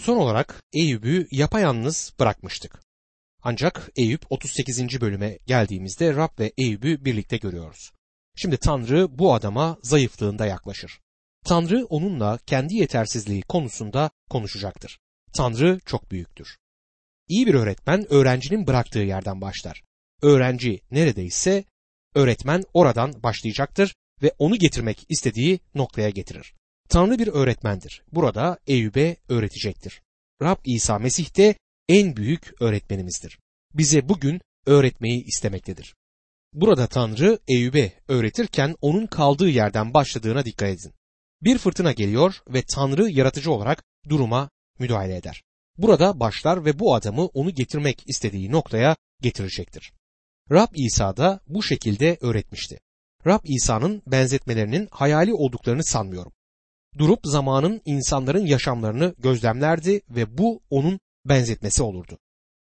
Son olarak Eyüp'ü yapayalnız bırakmıştık. Ancak Eyüp 38. bölüme geldiğimizde Rab ve Eyüp'ü birlikte görüyoruz. Şimdi Tanrı bu adama zayıflığında yaklaşır. Tanrı onunla kendi yetersizliği konusunda konuşacaktır. Tanrı çok büyüktür. İyi bir öğretmen öğrencinin bıraktığı yerden başlar. Öğrenci neredeyse öğretmen oradan başlayacaktır ve onu getirmek istediği noktaya getirir. Tanrı bir öğretmendir. Burada Eyüp'e öğretecektir. Rab İsa Mesih de en büyük öğretmenimizdir. Bize bugün öğretmeyi istemektedir. Burada Tanrı Eyüp'e öğretirken onun kaldığı yerden başladığına dikkat edin. Bir fırtına geliyor ve Tanrı yaratıcı olarak duruma müdahale eder. Burada başlar ve bu adamı onu getirmek istediği noktaya getirecektir. Rab İsa da bu şekilde öğretmişti. Rab İsa'nın benzetmelerinin hayali olduklarını sanmıyorum. Durup zamanın insanların yaşamlarını gözlemlerdi ve bu onun benzetmesi olurdu.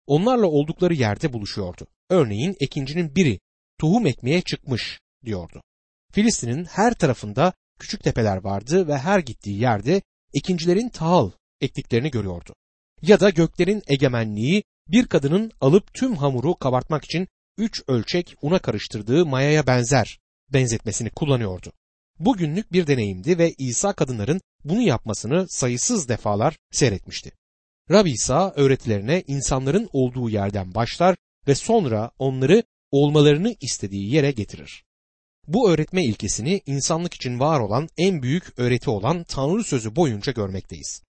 Onlarla oldukları yerde buluşuyordu. Örneğin ekincinin biri tohum ekmeye çıkmış diyordu. Filistin'in her tarafında küçük tepeler vardı ve her gittiği yerde ekincilerin tahıl ektiklerini görüyordu. Ya da göklerin egemenliği bir kadının alıp tüm hamuru kabartmak için üç ölçek una karıştırdığı mayaya benzer benzetmesini kullanıyordu. Bugünlük bir deneyimdi ve İsa kadınların bunu yapmasını sayısız defalar seyretmişti. Rab İsa öğretilerine insanların olduğu yerden başlar ve sonra onları olmalarını istediği yere getirir. Bu öğretme ilkesini insanlık için var olan en büyük öğreti olan Tanrı sözü boyunca görmekteyiz.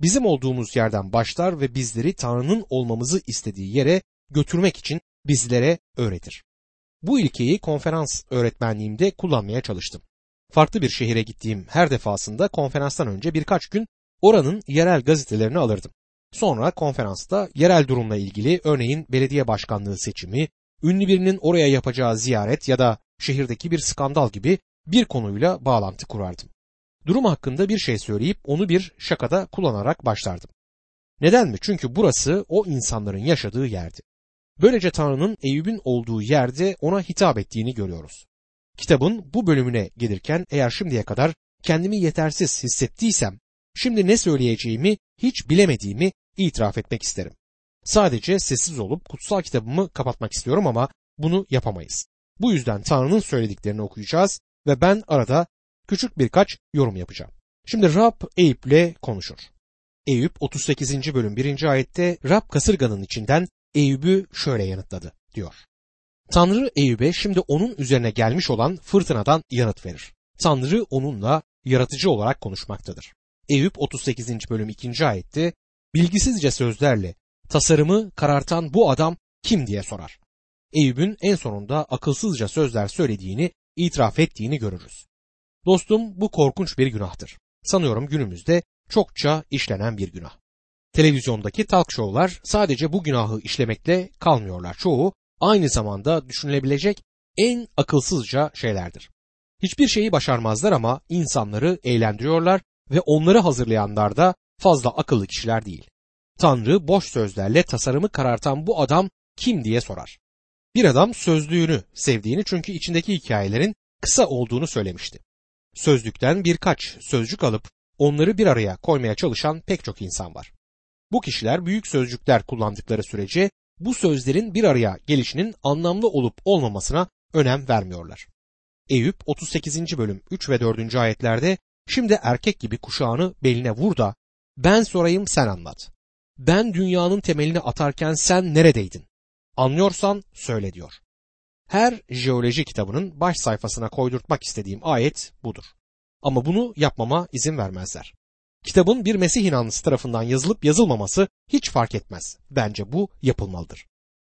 Bizim olduğumuz yerden başlar ve bizleri Tanrı'nın olmamızı istediği yere götürmek için bizlere öğretir. Bu ilkeyi konferans öğretmenliğimde kullanmaya çalıştım. Farklı bir şehire gittiğim her defasında konferanstan önce birkaç gün oranın yerel gazetelerini alırdım. Sonra konferansta yerel durumla ilgili örneğin belediye başkanlığı seçimi, ünlü birinin oraya yapacağı ziyaret ya da şehirdeki bir skandal gibi bir konuyla bağlantı kurardım. Durum hakkında bir şey söyleyip onu bir şakada kullanarak başlardım. Neden mi? Çünkü burası o insanların yaşadığı yerdi. Böylece Tanrı'nın Eyüp'ün olduğu yerde ona hitap ettiğini görüyoruz. Kitabın bu bölümüne gelirken eğer şimdiye kadar kendimi yetersiz hissettiysem, şimdi ne söyleyeceğimi hiç bilemediğimi itiraf etmek isterim. Sadece sessiz olup kutsal kitabımı kapatmak istiyorum ama bunu yapamayız. Bu yüzden Tanrı'nın söylediklerini okuyacağız ve ben arada küçük birkaç yorum yapacağım. Şimdi Rab Eyüp'le konuşur. Eyüp 38. bölüm 1. ayette Rab kasırganın içinden Eyüp'ü şöyle yanıtladı diyor. Tanrı Eyüp'e şimdi onun üzerine gelmiş olan fırtınadan yanıt verir. Tanrı onunla yaratıcı olarak konuşmaktadır. Eyüp 38. bölüm 2. ayette bilgisizce sözlerle tasarımı karartan bu adam kim diye sorar. Eyüp'ün en sonunda akılsızca sözler söylediğini, itiraf ettiğini görürüz. Dostum bu korkunç bir günahtır. Sanıyorum günümüzde çokça işlenen bir günah. Televizyondaki talk show'lar sadece bu günahı işlemekle kalmıyorlar. Çoğu aynı zamanda düşünülebilecek en akılsızca şeylerdir. Hiçbir şeyi başarmazlar ama insanları eğlendiriyorlar ve onları hazırlayanlar da fazla akıllı kişiler değil. Tanrı boş sözlerle tasarımı karartan bu adam kim diye sorar. Bir adam sözlüğünü sevdiğini çünkü içindeki hikayelerin kısa olduğunu söylemişti. Sözlükten birkaç sözcük alıp onları bir araya koymaya çalışan pek çok insan var. Bu kişiler büyük sözcükler kullandıkları sürece bu sözlerin bir araya gelişinin anlamlı olup olmamasına önem vermiyorlar. Eyüp 38. bölüm 3 ve 4. ayetlerde şimdi erkek gibi kuşağını beline vur da ben sorayım sen anlat. Ben dünyanın temelini atarken sen neredeydin? Anlıyorsan söyle diyor. Her jeoloji kitabının baş sayfasına koydurtmak istediğim ayet budur. Ama bunu yapmama izin vermezler. Kitabın bir Mesih inanlısı tarafından yazılıp yazılmaması hiç fark etmez. Bence bu yapılmalıdır.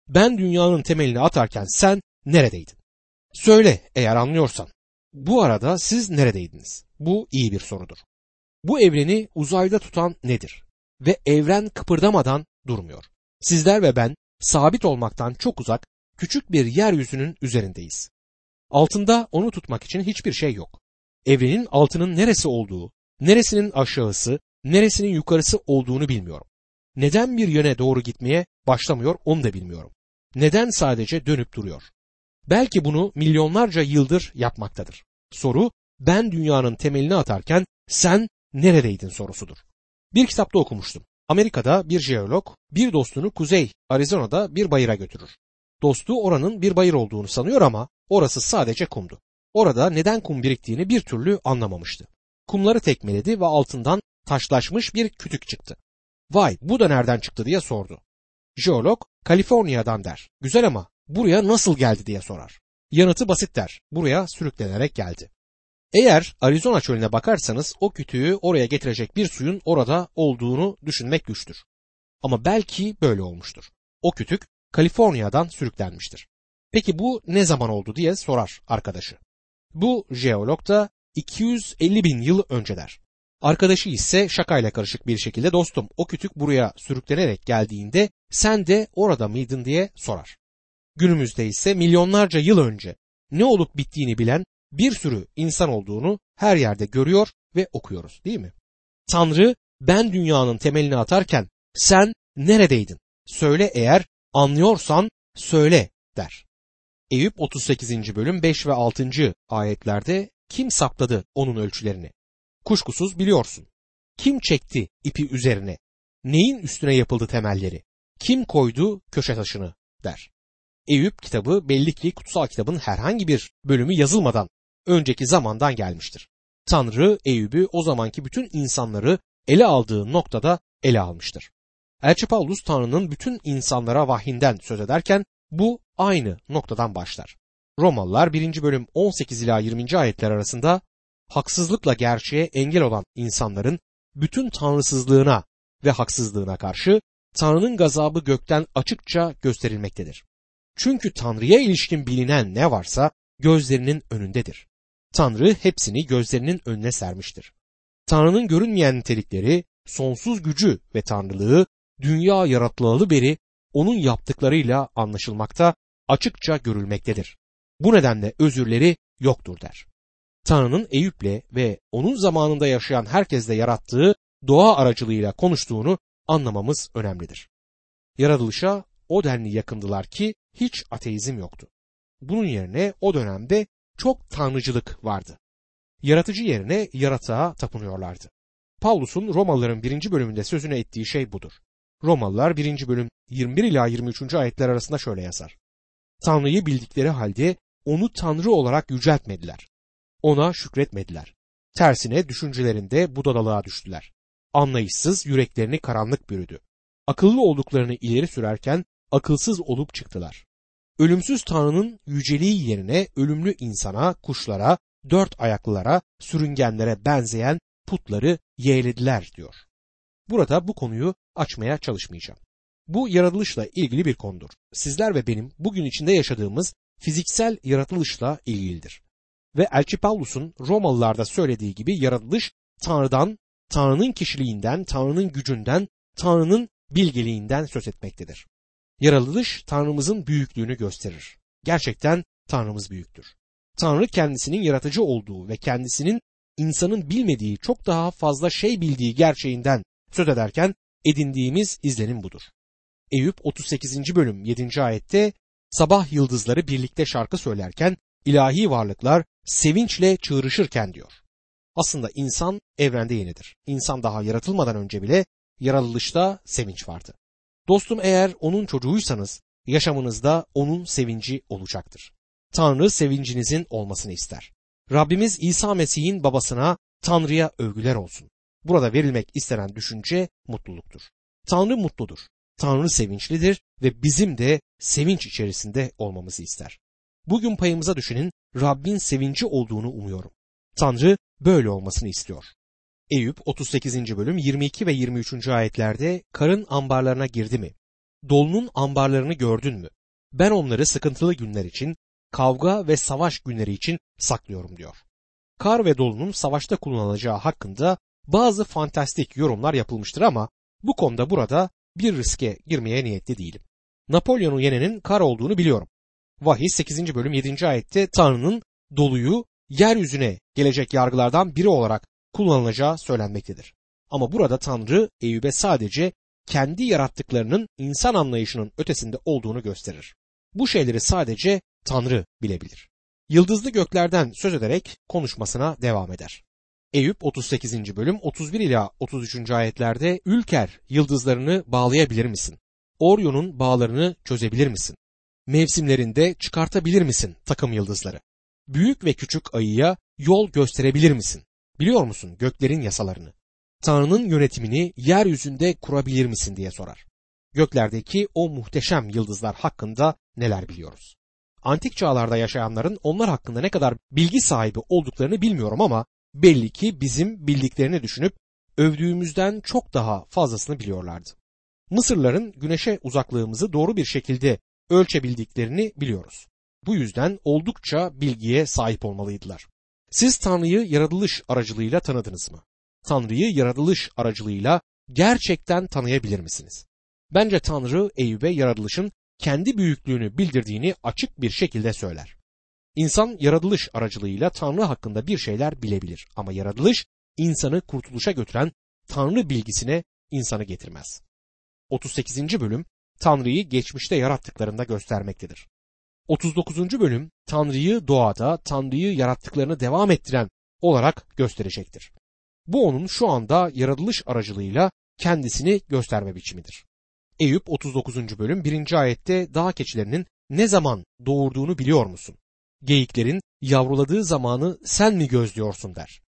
Ben dünyanın temelini atarken sen neredeydin? Söyle eğer anlıyorsan. Bu arada siz neredeydiniz? Bu iyi bir sorudur. Bu evreni uzayda tutan nedir? Ve evren kıpırdamadan durmuyor. Sizler ve ben sabit olmaktan çok uzak küçük bir yeryüzünün üzerindeyiz. Altında onu tutmak için hiçbir şey yok. Evrenin altının neresi olduğu, neresinin aşağısı, neresinin yukarısı olduğunu bilmiyorum. Neden bir yöne doğru gitmeye başlamıyor onu da bilmiyorum. Neden sadece dönüp duruyor? Belki bunu milyonlarca yıldır yapmaktadır. Soru ben dünyanın temelini atarken sen neredeydin sorusudur. Bir kitapta okumuştum. Amerika'da bir jeolog bir dostunu kuzey Arizona'da bir bayıra götürür. Dostu oranın bir bayır olduğunu sanıyor ama orası sadece kumdu. Orada neden kum biriktiğini bir türlü anlamamıştı. Kumları tekmeledi ve altından taşlaşmış bir kütük çıktı. Vay bu da nereden çıktı diye sordu. Jeolog Kaliforniya'dan der. Güzel ama buraya nasıl geldi diye sorar. Yanıtı basit der. Buraya sürüklenerek geldi. Eğer Arizona çölüne bakarsanız o kütüğü oraya getirecek bir suyun orada olduğunu düşünmek güçtür. Ama belki böyle olmuştur. O kütük Kaliforniya'dan sürüklenmiştir. Peki bu ne zaman oldu diye sorar arkadaşı. Bu jeolog da 250 bin yıl önce der. Arkadaşı ise şakayla karışık bir şekilde dostum o kütük buraya sürüklenerek geldiğinde sen de orada mıydın diye sorar. Günümüzde ise milyonlarca yıl önce ne olup bittiğini bilen bir sürü insan olduğunu her yerde görüyor ve okuyoruz değil mi? Tanrı ben dünyanın temelini atarken sen neredeydin? Söyle eğer anlıyorsan söyle der. Eyüp 38. bölüm 5 ve 6. ayetlerde kim sapladı onun ölçülerini? Kuşkusuz biliyorsun. Kim çekti ipi üzerine? Neyin üstüne yapıldı temelleri? Kim koydu köşe taşını? der. Eyüp kitabı belli ki kutsal kitabın herhangi bir bölümü yazılmadan önceki zamandan gelmiştir. Tanrı Eyüp'ü o zamanki bütün insanları ele aldığı noktada ele almıştır. Elçi Paulus Tanrı'nın bütün insanlara vahyinden söz ederken bu aynı noktadan başlar. Romalılar 1. bölüm 18 ila 20. ayetler arasında haksızlıkla gerçeğe engel olan insanların bütün tanrısızlığına ve haksızlığına karşı Tanrı'nın gazabı gökten açıkça gösterilmektedir. Çünkü Tanrı'ya ilişkin bilinen ne varsa gözlerinin önündedir. Tanrı hepsini gözlerinin önüne sermiştir. Tanrı'nın görünmeyen nitelikleri, sonsuz gücü ve tanrılığı dünya yaratılalı beri onun yaptıklarıyla anlaşılmakta, açıkça görülmektedir. Bu nedenle özürleri yoktur der. Tanrı'nın Eyüp'le ve onun zamanında yaşayan herkesle yarattığı doğa aracılığıyla konuştuğunu anlamamız önemlidir. Yaratılışa o denli yakındılar ki hiç ateizm yoktu. Bunun yerine o dönemde çok tanrıcılık vardı. Yaratıcı yerine yaratığa tapınıyorlardı. Paulus'un Romalıların birinci bölümünde sözüne ettiği şey budur. Romalılar 1. bölüm 21 ila 23. ayetler arasında şöyle yazar. Tanrı'yı bildikleri halde onu Tanrı olarak yüceltmediler. Ona şükretmediler. Tersine düşüncelerinde budalalığa düştüler. Anlayışsız yüreklerini karanlık bürüdü. Akıllı olduklarını ileri sürerken akılsız olup çıktılar. Ölümsüz Tanrı'nın yüceliği yerine ölümlü insana, kuşlara, dört ayaklılara, sürüngenlere benzeyen putları yeğlediler diyor. Burada bu konuyu açmaya çalışmayacağım. Bu yaratılışla ilgili bir konudur. Sizler ve benim bugün içinde yaşadığımız fiziksel yaratılışla ilgilidir. Ve Elçi Paulus'un Romalılarda söylediği gibi yaratılış Tanrı'dan, Tanrı'nın kişiliğinden, Tanrı'nın gücünden, Tanrı'nın bilgeliğinden söz etmektedir. Yaratılış Tanrımızın büyüklüğünü gösterir. Gerçekten Tanrımız büyüktür. Tanrı kendisinin yaratıcı olduğu ve kendisinin insanın bilmediği çok daha fazla şey bildiği gerçeğinden söz ederken edindiğimiz izlenim budur. Eyüp 38. bölüm 7. ayette sabah yıldızları birlikte şarkı söylerken ilahi varlıklar sevinçle çığırışırken diyor. Aslında insan evrende yenidir. İnsan daha yaratılmadan önce bile yaratılışta sevinç vardı. Dostum eğer onun çocuğuysanız yaşamınızda onun sevinci olacaktır. Tanrı sevincinizin olmasını ister. Rabbimiz İsa Mesih'in babasına Tanrı'ya övgüler olsun. Burada verilmek istenen düşünce mutluluktur. Tanrı mutludur. Tanrı sevinçlidir ve bizim de sevinç içerisinde olmamızı ister. Bugün payımıza düşenin Rabbin sevinci olduğunu umuyorum. Tanrı böyle olmasını istiyor. Eyüp 38. bölüm 22 ve 23. ayetlerde karın ambarlarına girdi mi? Dolunun ambarlarını gördün mü? Ben onları sıkıntılı günler için, kavga ve savaş günleri için saklıyorum diyor. Kar ve dolunun savaşta kullanılacağı hakkında bazı fantastik yorumlar yapılmıştır ama bu konuda burada bir riske girmeye niyetli değilim. Napolyon'u yenenin kar olduğunu biliyorum. Vahiy 8. bölüm 7. ayette Tanrı'nın doluyu yeryüzüne gelecek yargılardan biri olarak kullanılacağı söylenmektedir. Ama burada Tanrı Eyüp'e sadece kendi yarattıklarının insan anlayışının ötesinde olduğunu gösterir. Bu şeyleri sadece Tanrı bilebilir. Yıldızlı göklerden söz ederek konuşmasına devam eder. Eyüp 38. bölüm 31 ila 33. ayetlerde Ülker yıldızlarını bağlayabilir misin? Orion'un bağlarını çözebilir misin? Mevsimlerinde çıkartabilir misin takım yıldızları? Büyük ve küçük ayıya yol gösterebilir misin? Biliyor musun göklerin yasalarını? Tanrı'nın yönetimini yeryüzünde kurabilir misin diye sorar. Göklerdeki o muhteşem yıldızlar hakkında neler biliyoruz? Antik çağlarda yaşayanların onlar hakkında ne kadar bilgi sahibi olduklarını bilmiyorum ama belli ki bizim bildiklerini düşünüp övdüğümüzden çok daha fazlasını biliyorlardı. Mısırların güneşe uzaklığımızı doğru bir şekilde ölçebildiklerini biliyoruz. Bu yüzden oldukça bilgiye sahip olmalıydılar. Siz Tanrı'yı yaratılış aracılığıyla tanıdınız mı? Tanrı'yı yaratılış aracılığıyla gerçekten tanıyabilir misiniz? Bence Tanrı Eyüp'e yaratılışın kendi büyüklüğünü bildirdiğini açık bir şekilde söyler. İnsan yaratılış aracılığıyla Tanrı hakkında bir şeyler bilebilir ama yaratılış insanı kurtuluşa götüren Tanrı bilgisine insanı getirmez. 38. bölüm Tanrı'yı geçmişte yarattıklarında göstermektedir. 39. bölüm Tanrı'yı doğada Tanrı'yı yarattıklarını devam ettiren olarak gösterecektir. Bu onun şu anda yaratılış aracılığıyla kendisini gösterme biçimidir. Eyüp 39. bölüm 1. ayette dağ keçilerinin ne zaman doğurduğunu biliyor musun? Geyiklerin yavruladığı zamanı sen mi gözlüyorsun der.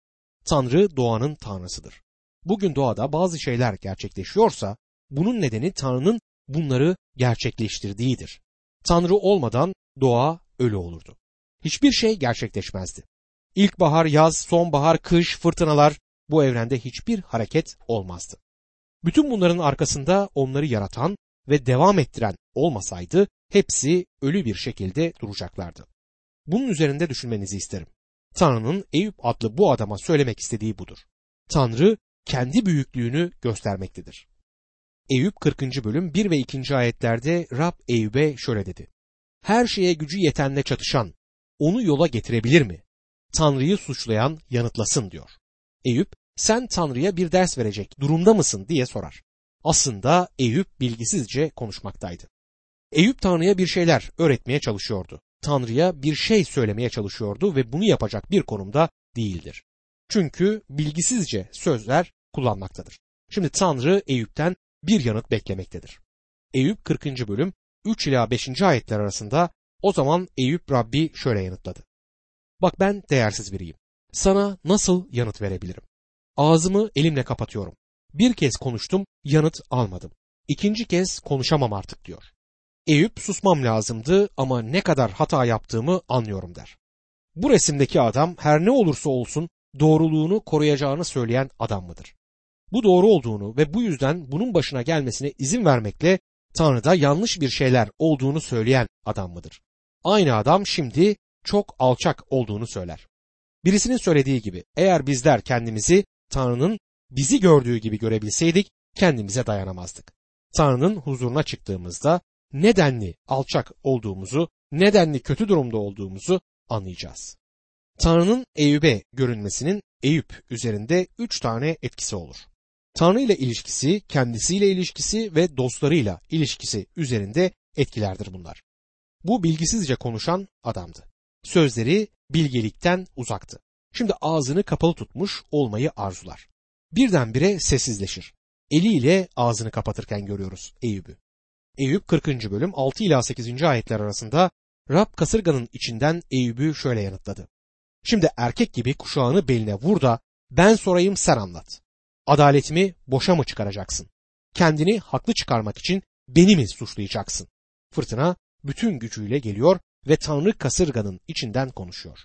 Tanrı doğanın tanrısıdır. Bugün doğada bazı şeyler gerçekleşiyorsa bunun nedeni Tanrı'nın bunları gerçekleştirdiğidir. Tanrı olmadan doğa ölü olurdu. Hiçbir şey gerçekleşmezdi. İlkbahar, yaz, sonbahar, kış, fırtınalar bu evrende hiçbir hareket olmazdı. Bütün bunların arkasında onları yaratan ve devam ettiren olmasaydı hepsi ölü bir şekilde duracaklardı. Bunun üzerinde düşünmenizi isterim. Tanrı'nın Eyüp adlı bu adama söylemek istediği budur. Tanrı kendi büyüklüğünü göstermektedir. Eyüp 40. bölüm 1 ve 2. ayetlerde Rab Eyüp'e şöyle dedi. Her şeye gücü yetenle çatışan, onu yola getirebilir mi? Tanrı'yı suçlayan yanıtlasın diyor. Eyüp, sen Tanrı'ya bir ders verecek durumda mısın diye sorar. Aslında Eyüp bilgisizce konuşmaktaydı. Eyüp Tanrı'ya bir şeyler öğretmeye çalışıyordu. Tanrı'ya bir şey söylemeye çalışıyordu ve bunu yapacak bir konumda değildir. Çünkü bilgisizce sözler kullanmaktadır. Şimdi Tanrı Eyüp'ten bir yanıt beklemektedir. Eyüp 40. bölüm 3 ila 5. ayetler arasında o zaman Eyüp Rabbi şöyle yanıtladı. Bak ben değersiz biriyim. Sana nasıl yanıt verebilirim? Ağzımı elimle kapatıyorum. Bir kez konuştum, yanıt almadım. İkinci kez konuşamam artık diyor. Eyüp susmam lazımdı ama ne kadar hata yaptığımı anlıyorum der. Bu resimdeki adam her ne olursa olsun doğruluğunu koruyacağını söyleyen adam mıdır? Bu doğru olduğunu ve bu yüzden bunun başına gelmesine izin vermekle Tanrı'da yanlış bir şeyler olduğunu söyleyen adam mıdır? Aynı adam şimdi çok alçak olduğunu söyler. Birisinin söylediği gibi eğer bizler kendimizi Tanrı'nın bizi gördüğü gibi görebilseydik kendimize dayanamazdık. Tanrı'nın huzuruna çıktığımızda nedenli alçak olduğumuzu, nedenli kötü durumda olduğumuzu anlayacağız. Tanrı'nın Eyüp'e görünmesinin Eyüp üzerinde üç tane etkisi olur. Tanrı ile ilişkisi, kendisiyle ilişkisi ve dostlarıyla ilişkisi üzerinde etkilerdir bunlar. Bu bilgisizce konuşan adamdı. Sözleri bilgelikten uzaktı. Şimdi ağzını kapalı tutmuş olmayı arzular. Birdenbire sessizleşir. Eliyle ağzını kapatırken görüyoruz Eyüp'ü. Eyüp 40. bölüm 6 ila 8. ayetler arasında Rab kasırganın içinden Eyüp'ü şöyle yanıtladı. Şimdi erkek gibi kuşağını beline vur da ben sorayım sen anlat. Adaletimi boşa mı çıkaracaksın? Kendini haklı çıkarmak için beni mi suçlayacaksın? Fırtına bütün gücüyle geliyor ve Tanrı kasırganın içinden konuşuyor.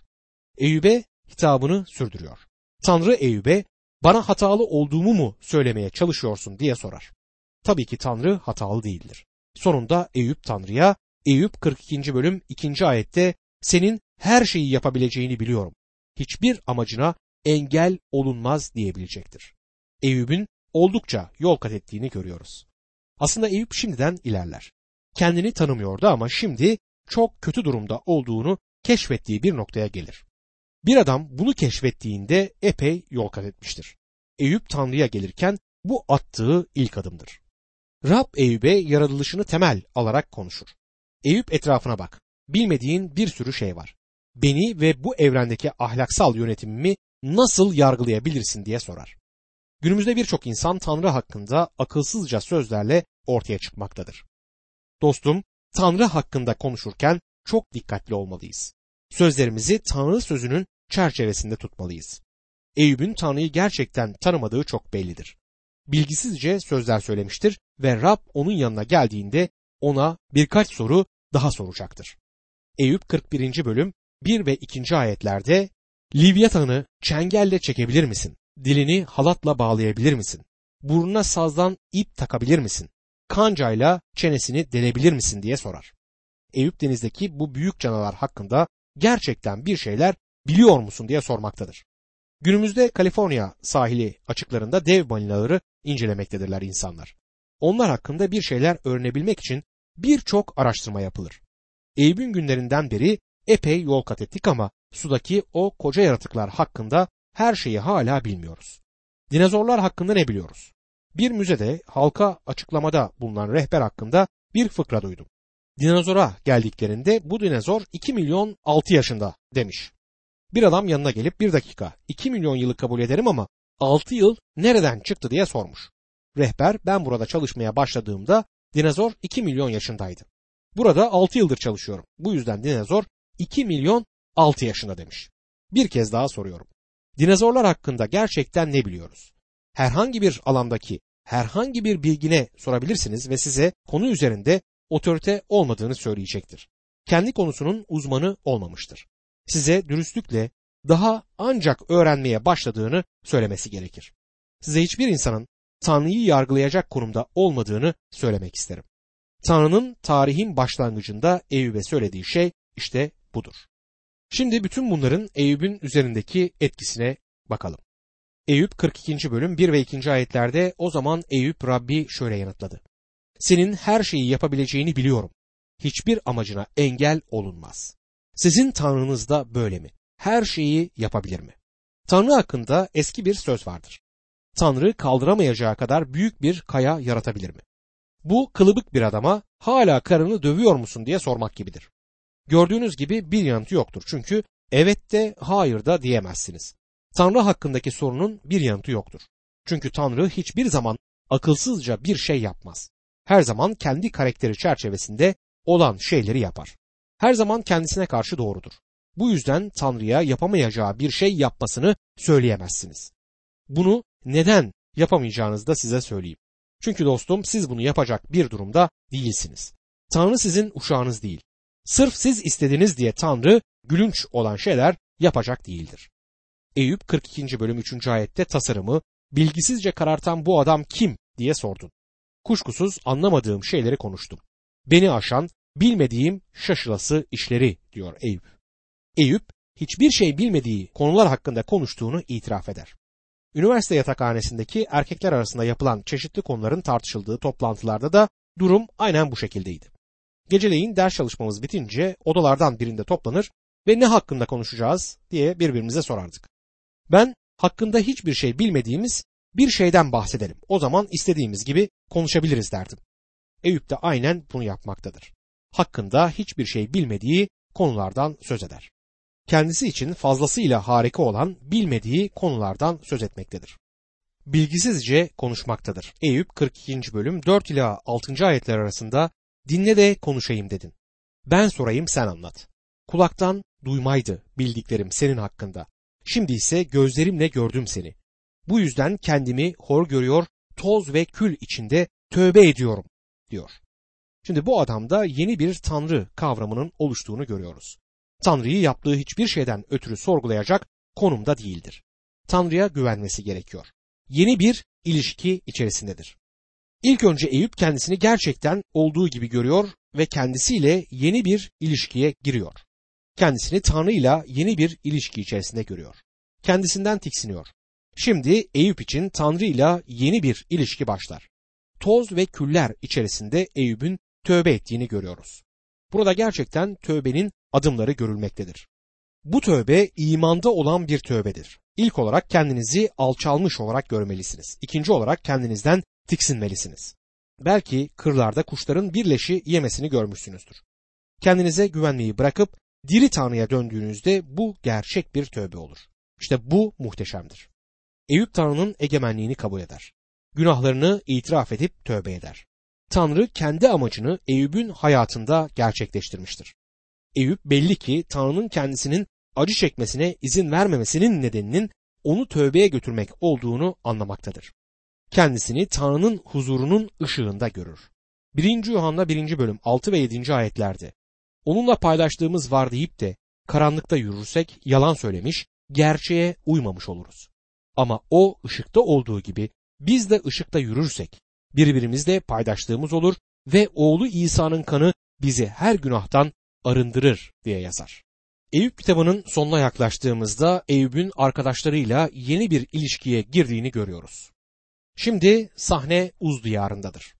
Eyüp'e hitabını sürdürüyor. Tanrı Eyüp'e bana hatalı olduğumu mu söylemeye çalışıyorsun diye sorar. Tabii ki Tanrı hatalı değildir. Sonunda Eyüp Tanrı'ya Eyüp 42. bölüm 2. ayette senin her şeyi yapabileceğini biliyorum. Hiçbir amacına engel olunmaz diyebilecektir. Eyüp'ün oldukça yol kat ettiğini görüyoruz. Aslında Eyüp şimdiden ilerler. Kendini tanımıyordu ama şimdi çok kötü durumda olduğunu keşfettiği bir noktaya gelir. Bir adam bunu keşfettiğinde epey yol kat etmiştir. Eyüp Tanrı'ya gelirken bu attığı ilk adımdır. Rab Eyüp'e yaratılışını temel alarak konuşur. Eyüp etrafına bak. Bilmediğin bir sürü şey var. Beni ve bu evrendeki ahlaksal yönetimimi nasıl yargılayabilirsin diye sorar. Günümüzde birçok insan Tanrı hakkında akılsızca sözlerle ortaya çıkmaktadır. Dostum, Tanrı hakkında konuşurken çok dikkatli olmalıyız. Sözlerimizi Tanrı sözünün çerçevesinde tutmalıyız. Eyüp'ün Tanrı'yı gerçekten tanımadığı çok bellidir. Bilgisizce sözler söylemiştir ve Rab onun yanına geldiğinde ona birkaç soru daha soracaktır. Eyüp 41. bölüm 1 ve 2. ayetlerde Livyatan'ı çengelle çekebilir misin? Dilini halatla bağlayabilir misin? Burnuna sazdan ip takabilir misin? Kancayla çenesini delebilir misin diye sorar. Eyüp denizdeki bu büyük canavar hakkında gerçekten bir şeyler biliyor musun diye sormaktadır. Günümüzde Kaliforniya sahili açıklarında dev balinaları incelemektedirler insanlar. Onlar hakkında bir şeyler öğrenebilmek için birçok araştırma yapılır. Eyüp'ün günlerinden beri epey yol kat ettik ama sudaki o koca yaratıklar hakkında her şeyi hala bilmiyoruz. Dinozorlar hakkında ne biliyoruz? Bir müzede halka açıklamada bulunan rehber hakkında bir fıkra duydum. Dinozora geldiklerinde bu dinozor 2 milyon 6 yaşında demiş. Bir adam yanına gelip bir dakika 2 milyon yılı kabul ederim ama 6 yıl nereden çıktı diye sormuş. Rehber ben burada çalışmaya başladığımda dinozor 2 milyon yaşındaydı. Burada 6 yıldır çalışıyorum. Bu yüzden dinozor 2 milyon 6 yaşında demiş. Bir kez daha soruyorum. Dinozorlar hakkında gerçekten ne biliyoruz? Herhangi bir alandaki herhangi bir bilgine sorabilirsiniz ve size konu üzerinde otorite olmadığını söyleyecektir. Kendi konusunun uzmanı olmamıştır. Size dürüstlükle daha ancak öğrenmeye başladığını söylemesi gerekir. Size hiçbir insanın Tanrı'yı yargılayacak konumda olmadığını söylemek isterim. Tanrı'nın tarihin başlangıcında Eyüp'e söylediği şey işte budur. Şimdi bütün bunların Eyüp'ün üzerindeki etkisine bakalım. Eyüp 42. bölüm 1 ve 2. ayetlerde o zaman Eyüp Rabbi şöyle yanıtladı. Senin her şeyi yapabileceğini biliyorum. Hiçbir amacına engel olunmaz. Sizin Tanrınız da böyle mi? Her şeyi yapabilir mi? Tanrı hakkında eski bir söz vardır. Tanrı kaldıramayacağı kadar büyük bir kaya yaratabilir mi? Bu kılıbık bir adama hala karını dövüyor musun diye sormak gibidir. Gördüğünüz gibi bir yanıtı yoktur. Çünkü evet de hayır da diyemezsiniz. Tanrı hakkındaki sorunun bir yanıtı yoktur. Çünkü Tanrı hiçbir zaman akılsızca bir şey yapmaz. Her zaman kendi karakteri çerçevesinde olan şeyleri yapar. Her zaman kendisine karşı doğrudur. Bu yüzden Tanrı'ya yapamayacağı bir şey yapmasını söyleyemezsiniz. Bunu neden yapamayacağınızı da size söyleyeyim. Çünkü dostum siz bunu yapacak bir durumda değilsiniz. Tanrı sizin uşağınız değil. Sırf siz istediniz diye Tanrı gülünç olan şeyler yapacak değildir. Eyüp 42. bölüm 3. ayette tasarımı bilgisizce karartan bu adam kim diye sordun. Kuşkusuz anlamadığım şeyleri konuştum. Beni aşan bilmediğim şaşılası işleri diyor Eyüp. Eyüp hiçbir şey bilmediği konular hakkında konuştuğunu itiraf eder. Üniversite yatakhanesindeki erkekler arasında yapılan çeşitli konuların tartışıldığı toplantılarda da durum aynen bu şekildeydi. Geceleyin ders çalışmamız bitince odalardan birinde toplanır ve ne hakkında konuşacağız diye birbirimize sorardık. Ben hakkında hiçbir şey bilmediğimiz bir şeyden bahsedelim. O zaman istediğimiz gibi konuşabiliriz derdim. Eyüp de aynen bunu yapmaktadır. Hakkında hiçbir şey bilmediği konulardan söz eder. Kendisi için fazlasıyla harika olan bilmediği konulardan söz etmektedir. Bilgisizce konuşmaktadır. Eyüp 42. bölüm 4 ila 6. ayetler arasında dinle de konuşayım dedin. Ben sorayım sen anlat. Kulaktan duymaydı bildiklerim senin hakkında. Şimdi ise gözlerimle gördüm seni. Bu yüzden kendimi hor görüyor, toz ve kül içinde tövbe ediyorum diyor. Şimdi bu adamda yeni bir tanrı kavramının oluştuğunu görüyoruz. Tanrı'yı yaptığı hiçbir şeyden ötürü sorgulayacak konumda değildir. Tanrı'ya güvenmesi gerekiyor. Yeni bir ilişki içerisindedir. İlk önce Eyüp kendisini gerçekten olduğu gibi görüyor ve kendisiyle yeni bir ilişkiye giriyor. Kendisini Tanrı ile yeni bir ilişki içerisinde görüyor. Kendisinden tiksiniyor. Şimdi Eyüp için Tanrı ile yeni bir ilişki başlar. Toz ve küller içerisinde Eyüp'ün tövbe ettiğini görüyoruz. Burada gerçekten tövbenin adımları görülmektedir. Bu tövbe imanda olan bir tövbedir. İlk olarak kendinizi alçalmış olarak görmelisiniz. İkinci olarak kendinizden tiksinmelisiniz. Belki kırlarda kuşların birleşi yemesini görmüşsünüzdür. Kendinize güvenmeyi bırakıp diri Tanrı'ya döndüğünüzde bu gerçek bir tövbe olur. İşte bu muhteşemdir. Eyüp Tanrı'nın egemenliğini kabul eder. Günahlarını itiraf edip tövbe eder. Tanrı kendi amacını Eyüp'ün hayatında gerçekleştirmiştir. Eyüp belli ki Tanrı'nın kendisinin acı çekmesine izin vermemesinin nedeninin onu tövbeye götürmek olduğunu anlamaktadır. Kendisini Tanrı'nın huzurunun ışığında görür. 1. Yuhanna 1. bölüm 6 ve 7. ayetlerde onunla paylaştığımız var deyip de karanlıkta yürürsek yalan söylemiş, gerçeğe uymamış oluruz. Ama o ışıkta olduğu gibi biz de ışıkta yürürsek birbirimizle paydaşlığımız olur ve oğlu İsa'nın kanı bizi her günahtan arındırır diye yazar. Eyüp kitabının sonuna yaklaştığımızda Eyüp'ün arkadaşlarıyla yeni bir ilişkiye girdiğini görüyoruz. Şimdi sahne Uz diyarındadır.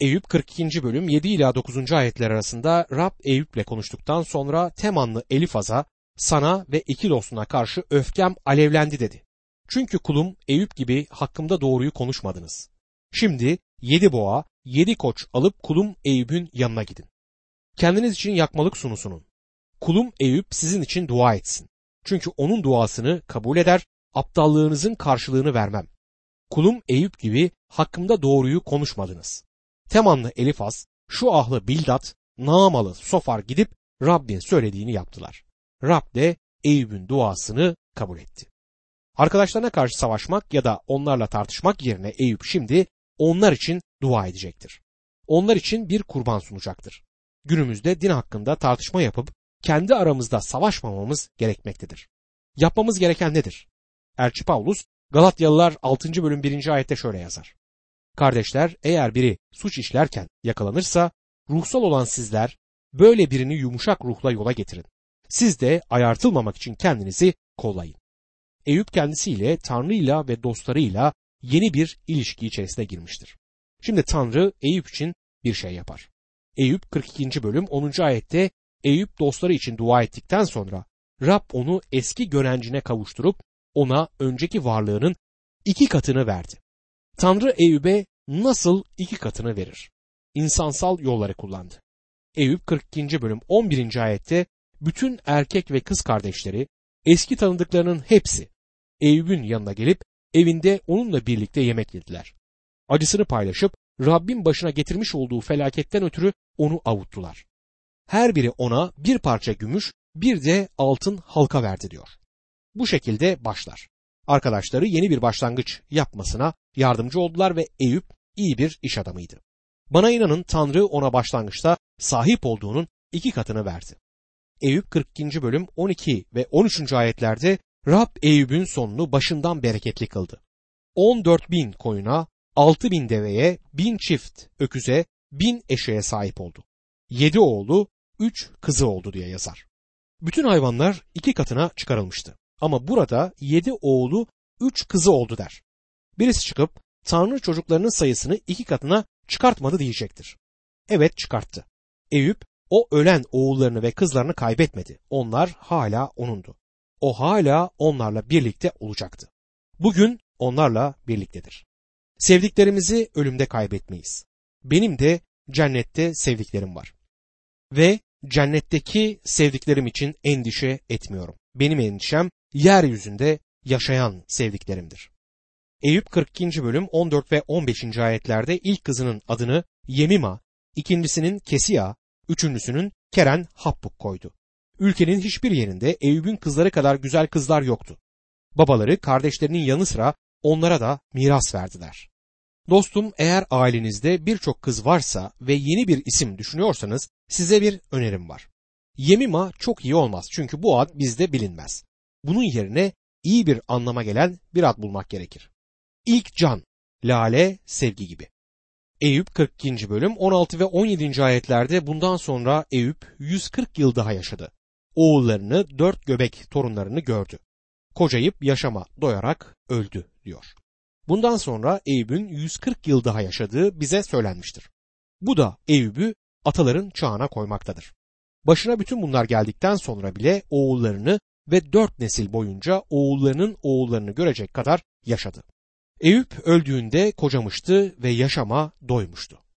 Eyüp 42. bölüm 7 ila 9. ayetler arasında Rab Eyüp'le konuştuktan sonra Temanlı Elifaz'a sana ve iki dostuna karşı öfkem alevlendi dedi. Çünkü kulum Eyüp gibi hakkımda doğruyu konuşmadınız. Şimdi yedi boğa, yedi koç alıp kulum Eyüp'ün yanına gidin. Kendiniz için yakmalık sunusunun. Kulum Eyüp sizin için dua etsin. Çünkü onun duasını kabul eder, aptallığınızın karşılığını vermem. Kulum Eyüp gibi hakkımda doğruyu konuşmadınız. Temanlı Elifaz, şu ahlı Bildat, Naamalı Sofar gidip Rabbin söylediğini yaptılar. Rab de Eyüp'ün duasını kabul etti. Arkadaşlarına karşı savaşmak ya da onlarla tartışmak yerine Eyüp şimdi onlar için dua edecektir. Onlar için bir kurban sunacaktır. Günümüzde din hakkında tartışma yapıp kendi aramızda savaşmamamız gerekmektedir. Yapmamız gereken nedir? Elçi Pavlus Galatyalılar 6. bölüm 1. ayette şöyle yazar. Kardeşler eğer biri suç işlerken yakalanırsa ruhsal olan sizler böyle birini yumuşak ruhla yola getirin. Siz de ayartılmamak için kendinizi kollayın. Eyüp kendisiyle Tanrı'yla ve dostlarıyla yeni bir ilişki içerisine girmiştir. Şimdi Tanrı Eyüp için bir şey yapar. Eyüp 42. bölüm 10. ayette Eyüp dostları için dua ettikten sonra Rab onu eski görencine kavuşturup ona önceki varlığının iki katını verdi. Tanrı Eyüp'e nasıl iki katını verir? İnsansal yolları kullandı. Eyüp 42. bölüm 11. ayette bütün erkek ve kız kardeşleri eski tanıdıklarının hepsi Eyüp'ün yanına gelip evinde onunla birlikte yemek yediler. Acısını paylaşıp Rabbin başına getirmiş olduğu felaketten ötürü onu avuttular. Her biri ona bir parça gümüş, bir de altın halka verdi diyor. Bu şekilde başlar. Arkadaşları yeni bir başlangıç yapmasına yardımcı oldular ve Eyüp iyi bir iş adamıydı. Bana inanın Tanrı ona başlangıçta sahip olduğunun iki katını verdi. Eyüp 42. bölüm 12 ve 13. ayetlerde Rab Eyüp'ün sonunu başından bereketli kıldı. 14 bin koyuna, 6 bin deveye, bin çift öküze, bin eşeğe sahip oldu. 7 oğlu, 3 kızı oldu diye yazar. Bütün hayvanlar iki katına çıkarılmıştı. Ama burada 7 oğlu, 3 kızı oldu der. Birisi çıkıp Tanrı çocuklarının sayısını iki katına çıkartmadı diyecektir. Evet çıkarttı. Eyüp o ölen oğullarını ve kızlarını kaybetmedi. Onlar hala onundu o hala onlarla birlikte olacaktı. Bugün onlarla birliktedir. Sevdiklerimizi ölümde kaybetmeyiz. Benim de cennette sevdiklerim var. Ve cennetteki sevdiklerim için endişe etmiyorum. Benim endişem yeryüzünde yaşayan sevdiklerimdir. Eyüp 42. bölüm 14 ve 15. ayetlerde ilk kızının adını Yemima, ikincisinin Kesia, üçüncüsünün Keren Happuk koydu. Ülkenin hiçbir yerinde Eyüp'ün kızları kadar güzel kızlar yoktu. Babaları kardeşlerinin yanı sıra onlara da miras verdiler. Dostum eğer ailenizde birçok kız varsa ve yeni bir isim düşünüyorsanız size bir önerim var. Yemima çok iyi olmaz çünkü bu ad bizde bilinmez. Bunun yerine iyi bir anlama gelen bir ad bulmak gerekir. İlk can, lale, sevgi gibi. Eyüp 42. bölüm 16 ve 17. ayetlerde bundan sonra Eyüp 140 yıl daha yaşadı oğullarını, dört göbek torunlarını gördü. Kocayıp yaşama doyarak öldü diyor. Bundan sonra Eyüp'ün 140 yıl daha yaşadığı bize söylenmiştir. Bu da Eyüp'ü ataların çağına koymaktadır. Başına bütün bunlar geldikten sonra bile oğullarını ve dört nesil boyunca oğullarının oğullarını görecek kadar yaşadı. Eyüp öldüğünde kocamıştı ve yaşama doymuştu.